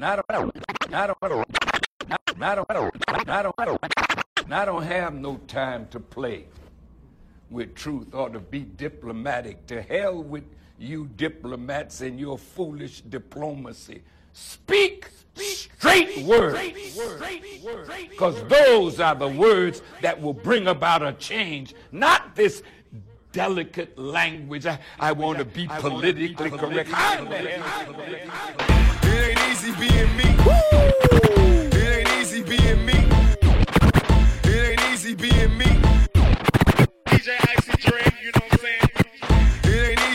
I don't, I don't, I don't, I don't, I don't, I don't have no time to play with truth or to be diplomatic. To hell with you diplomats and your foolish diplomacy. Speak straight words. Because those are the words that will bring about a change, not this delicate language. I, I want to be politically correct. It ain't easy being me. It ain't easy being me. It ain't easy being me. DJ Icy Drake, you know what I'm saying?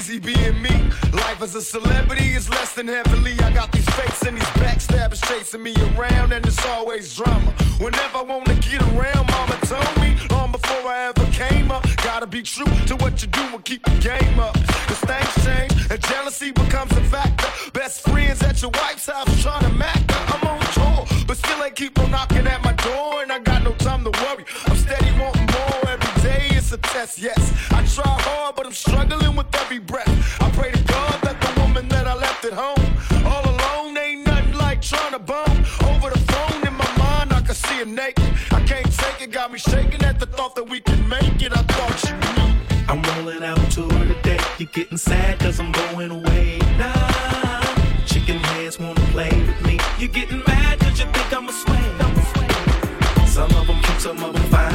Easy being me. Life as a celebrity is less than heavenly. I got these fakes and these backstabbers chasing me around, and it's always drama. Whenever I wanna get around, mama told me long before I ever came up. Gotta be true to what you do and keep the game up. Cause things change and jealousy becomes a factor. Best friends at your wife's house trying to mac her. I'm on tour, but still ain't keep on knocking at my door, and I got no time to worry. I'm steady wanting more day. It's a test, yes. I try hard, but I'm struggling with every breath. I pray to God that the woman that I left at home all alone ain't nothing like trying to bone over the phone. In my mind, I can see her naked. I can't take it, got me shaking at the thought that we can make it. I thought you knew. I'm rolling out tour today. You're getting sad cause I'm going away now. Chicken heads wanna play with me. You're getting mad cause you think I'm a swing. Some of them cute, some of them fine.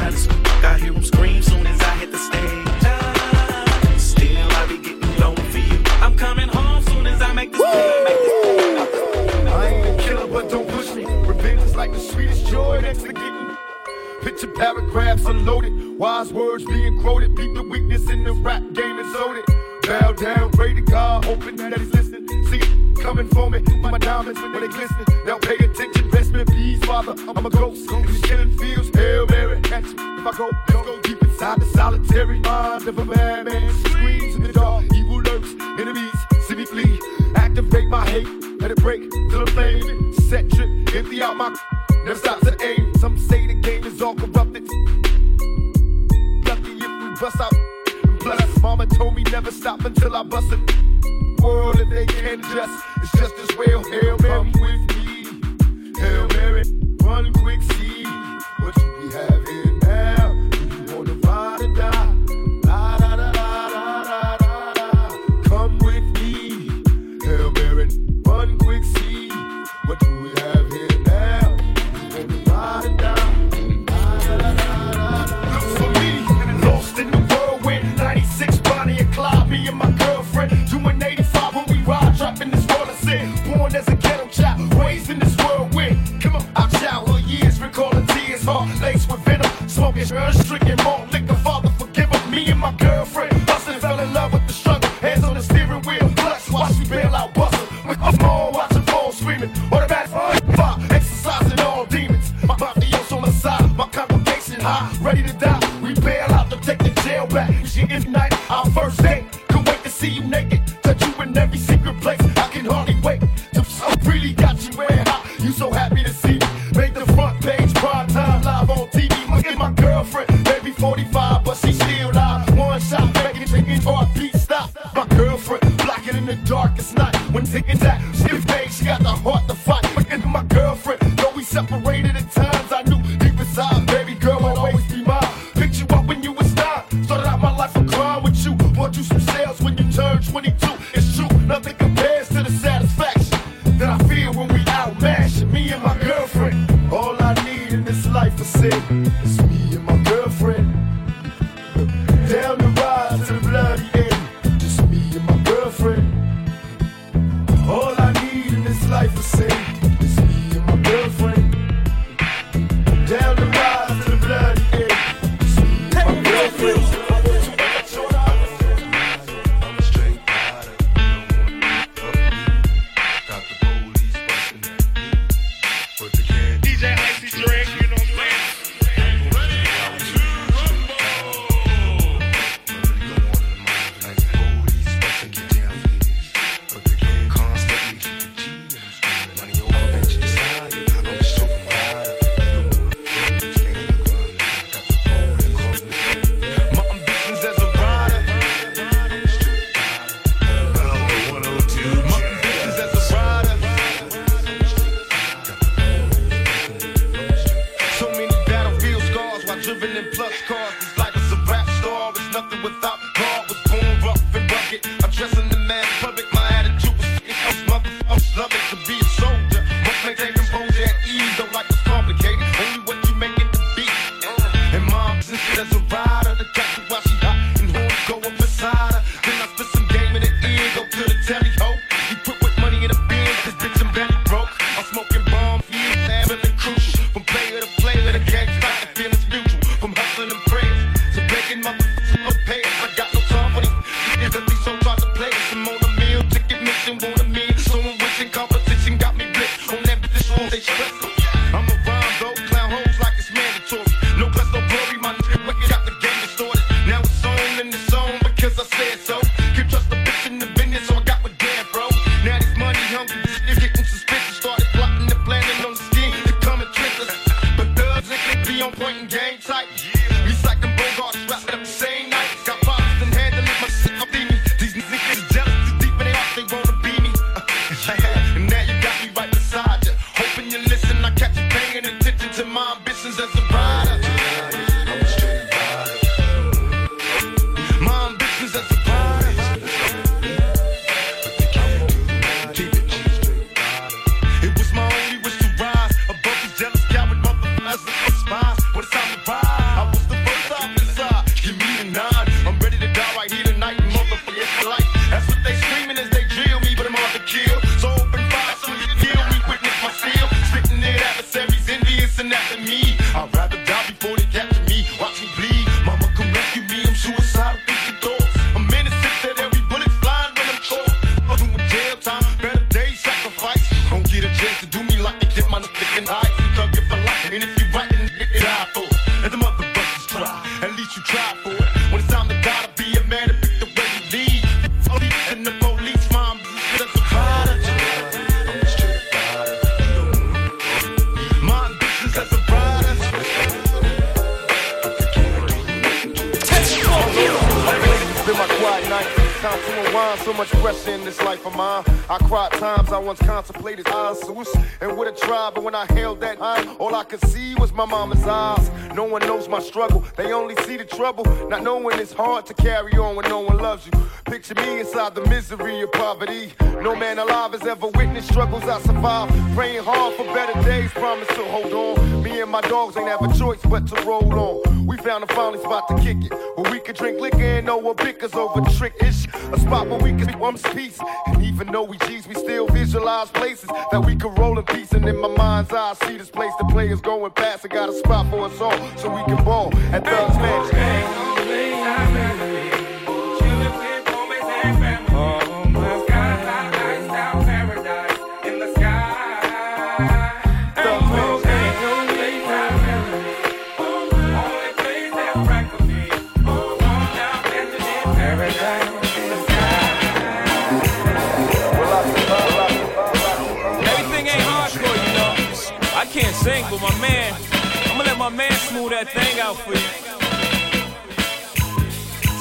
I hear them scream soon as I hit the stage. Still, I be getting low for you. I'm coming home soon as I make this move. Make this move. I ain't a killer, but don't push me. Revenge is like the sweetest joy that's the getting. Picture paragraphs unloaded, wise words being quoted. Beat the weakness in the rap game is loaded. Bow down, pray to God, hoping that he's listening. Coming for me, my diamonds when they glistening. Now pay attention, best in peace, Father. I'm a ghost, these killing fields, Hail Mary, catch me. If I go, let's go deep inside the solitary mind of a madman. Screams in the dark, evil lurks, enemies see me flee. Activate my hate, let it break till the flame. Set trip, empty out my. Never stop to aim. Some say the game is all corrupted. Lucky if we bust out. Plus, mama told me never stop until I bust it. World, if they can't adjust, it's just as well. Hail Mary with me. Hail Mary, run quick, see rainbow it. So much pressure in this life of mine. I cried times I once contemplated answers and would have tried, but when I held that high, all I could see was my mama's eyes. No one knows my struggle, they only see the trouble. Not knowing it's hard to carry on when no one loves you. Picture me inside the misery of poverty. No man alive has ever witnessed struggles I survived. Praying hard for better days, promise to hold on. Me and my dogs ain't have a choice but to roll on. We found a finally spot to kick it, where we could drink liquor and know what bickers over trick ish. A spot where we can be one peace. And even though we G's, we still visualize places that we could roll in peace. And in my mind's eye, I see this place the players going past. I got a spot for us all, so we can ball at Thugz Mansion. But my man, I'm gonna let my man smooth that thing out for you.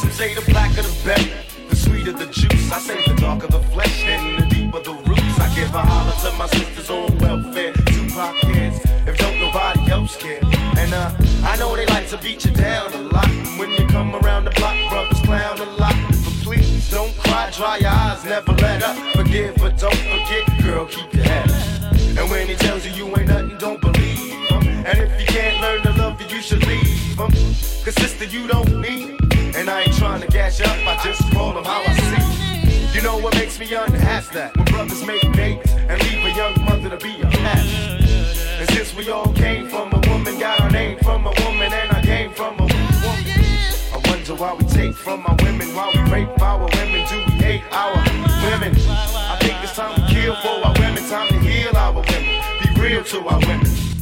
Some say the blacker the better, the sweeter the juice. I say the darker the flesh and the deeper the roots. I give a holler to my sisters on welfare, Tupac kids, if don't nobody else care. And uh, I know they like to beat you down a lot. And when you come around the block, brothers clown a lot. But please don't cry, dry your eyes, never let up. Forgive but don't forget, girl, keep your head up. And when he tells you you ain't nothing, leave him. Cause sister, you don't need him. And I ain't trying to gas you up, I just call them how I see. You know what makes me unhappy? that when brothers make babies and leave a young mother to be a mess. And since we all came from a woman, got our name from a woman, and I came from a woman. I wonder why we take from our women, why we rape our women, do we hate our women? I think it's time to kill for our women, time to heal our women, be real to our women.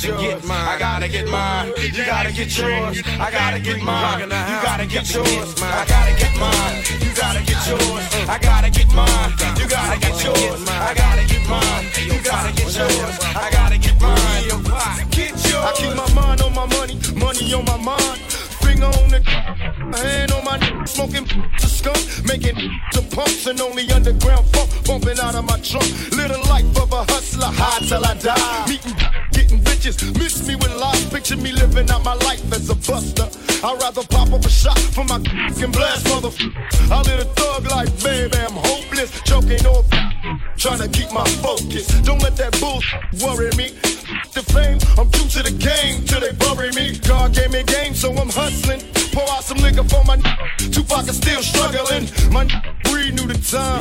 gotta get yours. I gotta get mine. You gotta get yours. I gotta get mine. You gotta get yours. I gotta get mine. You gotta get yours. I gotta get mine. You gotta get yours. I gotta get mine. You gotta get yours. I gotta get mine. Get yours. I keep my mind on my money, money on my mind. Finger on the hand on my smoking a skunk, making the pumps and only underground funk bumping out of my trunk. Little life of a hustler, high till I die. Meeting, getting bitches, miss me with lies. Picture me living out my life as a buster. I'd rather pop up a shot for my and blast mother. I live a thug life, baby. I'm hopeless, choking on trying to keep my focus. Don't let that bull worry me. The fame, I'm true to the game till they bury me. God gave me game, so I'm hustling. Pour out some liquor for my Tupac is still struggling. My knew the time.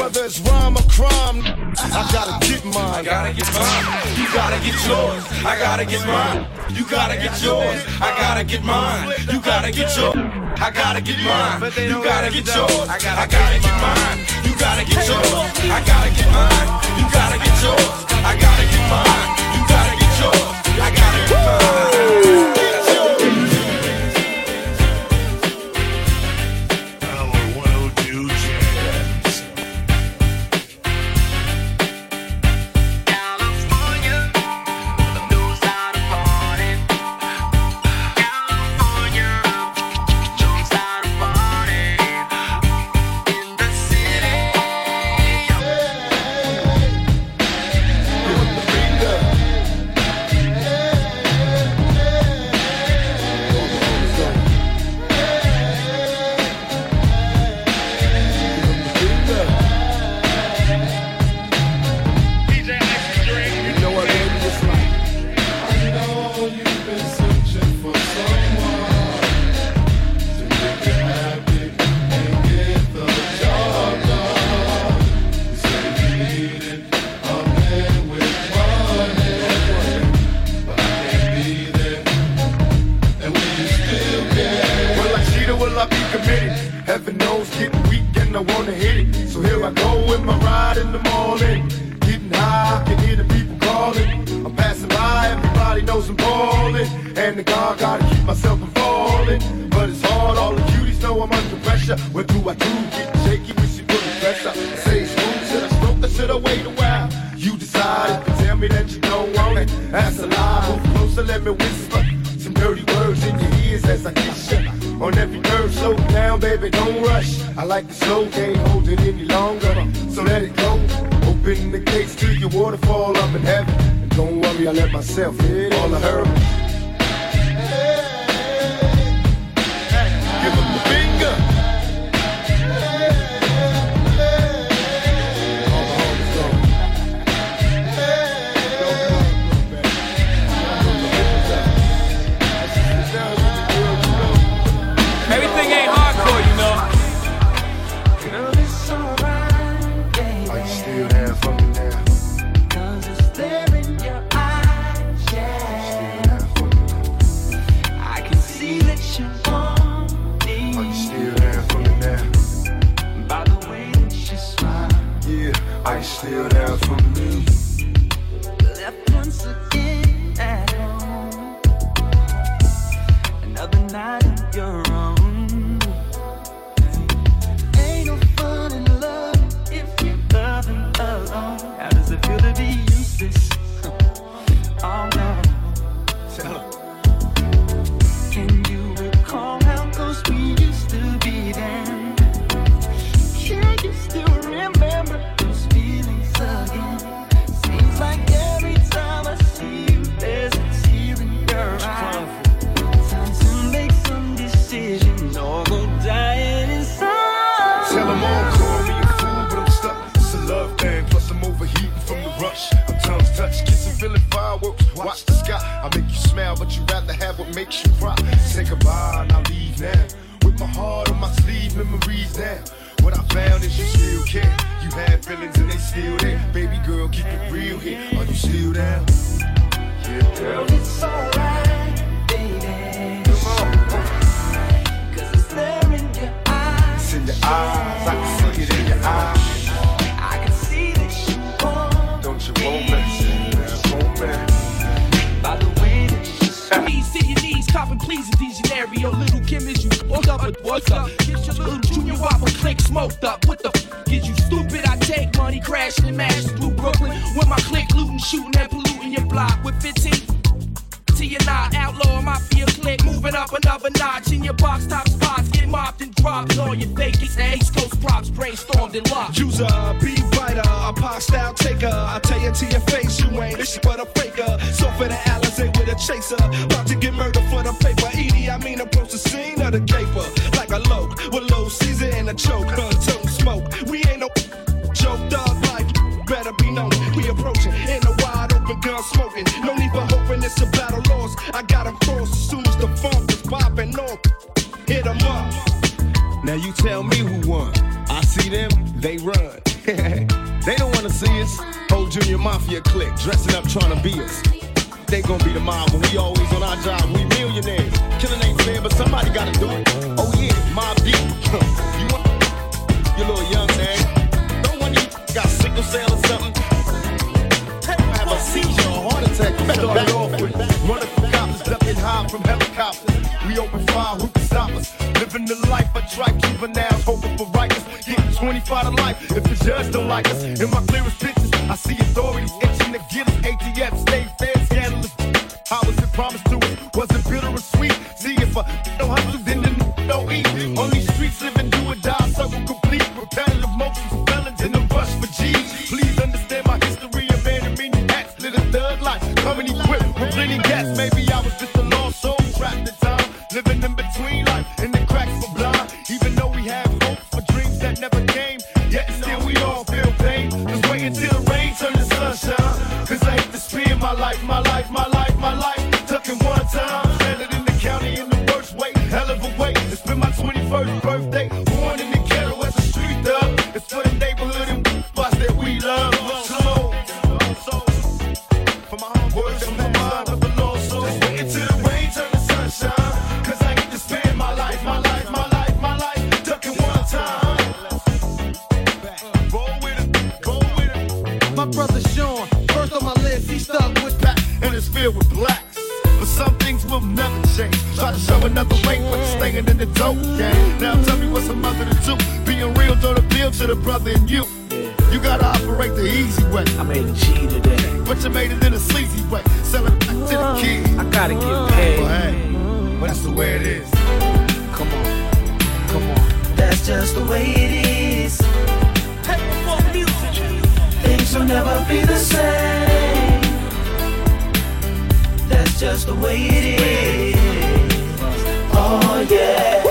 Whether it's rhyme or crime, I gotta get mine. I gotta get mine. You gotta get yours. I gotta get mine. You gotta get yours. I gotta get mine. You gotta get yours. I gotta get mine. You gotta get yours. I gotta get mine. You gotta get yours. I gotta get mine. You gotta get yours. I gotta get mine. You gotta get yours. I gotta get mine. Baby, don't rush. I like the slow, can't hold it any longer. So let it go. Open the gates to your waterfall up in heaven. And don't worry, I let myself hit all of her. Give him the finger. Are you still there for me now? By the way that you smile, Yeah, are you still there for me? Left once again at home, Another night on your watch the sky. I make you smile, but you'd rather have what makes you cry. Say goodbye and I leave now. With my heart on my sleeve, memories now. What I found is you still care. You had feelings and they still there. Baby girl, keep it real here. Are you still down? Yeah, girl, it's alright, baby. Come on. Cause it's there in your eyes. In your eyes. I can see it in your eyes. I can see that you want. Don't you want me? A Degenario. Lil' Kim is you. What's up, what's up? Get your little junior wobble click smoked up. What the f is you stupid? I take money, crashing and mashing through Brooklyn. With my click looting, shooting and polluting your block with 15 to your knot. Outlaw mafia click, moving up another notch. In your box top spots, get mopped and dropped. All your fake East Coast props brainstormed and locked. User, be writer, a pop style taker. I tell you to your face, you ain't this but a faker. So for the Alizé with a chaser, about to get murdered for the paper. Choke. Tote smoke. We ain't no joke, dog like better be known. We approaching in a wide open gun smoking. No need for hoping it's a battle lost. I got 'em crossed as soon as the funk is popping off. Hit 'em up. Now you tell me who won. I see them, they run. they don't wanna see us. Whole junior mafia clique dressing up trying to be us. They gon' be the mob when we always on our job. We millionaires. Killing ain't fair, but somebody gotta do it. Oh yeah, Mobb Deep. you little young man. Don't of you got sickle cell or something. Have a seizure or heart attack. Better back Started off with running cops, ducking high from helicopters. We open fire, who can stop us? Living the life of tripe juveniles, hoping for righteous. Getting 25 to life if the judge don't like us. In my clearest pictures, I see authorities That's just the way it is. Things will never be the same. That's just the way it is. Oh yeah.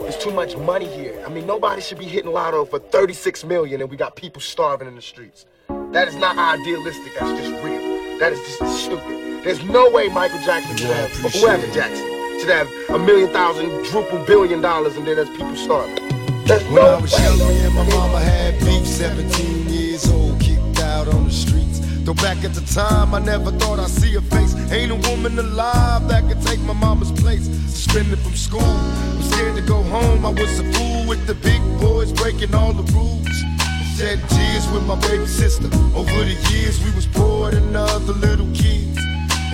There's too much money here. I mean, nobody should be hitting lotto for 36 million and we got people starving in the streets. That is not idealistic, that's just real. That is just stupid. There's no way Michael Jackson should have, or whoever Jackson, should have a million thousand, druple billion dollars and then there's people starving. There's When I was young, and my mama had beef. 17 years old, kicked out on the streets. Though back at the time, I never thought I'd see a face. Ain't a woman alive that could take my mama's place. Suspended from school, I'm scared to go home. I was a fool with the big boys breaking all the rules. Shed tears with my baby sister. Over the years, we was poor than other little kids.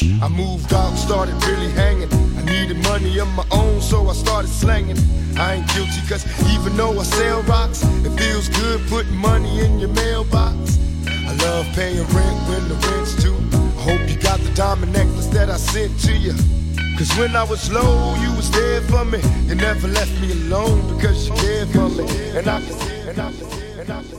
I moved out, started really hanging. I needed money of my own, so I started slanging. I ain't guilty, cause even though I sell rocks, it feels good putting money in your mailbox. I love paying rent when the rent's due. I hope you got the diamond necklace that I sent to you. Cause when I was low, you was there for me. You never left me alone because you cared for me. And I, and I, and I, and I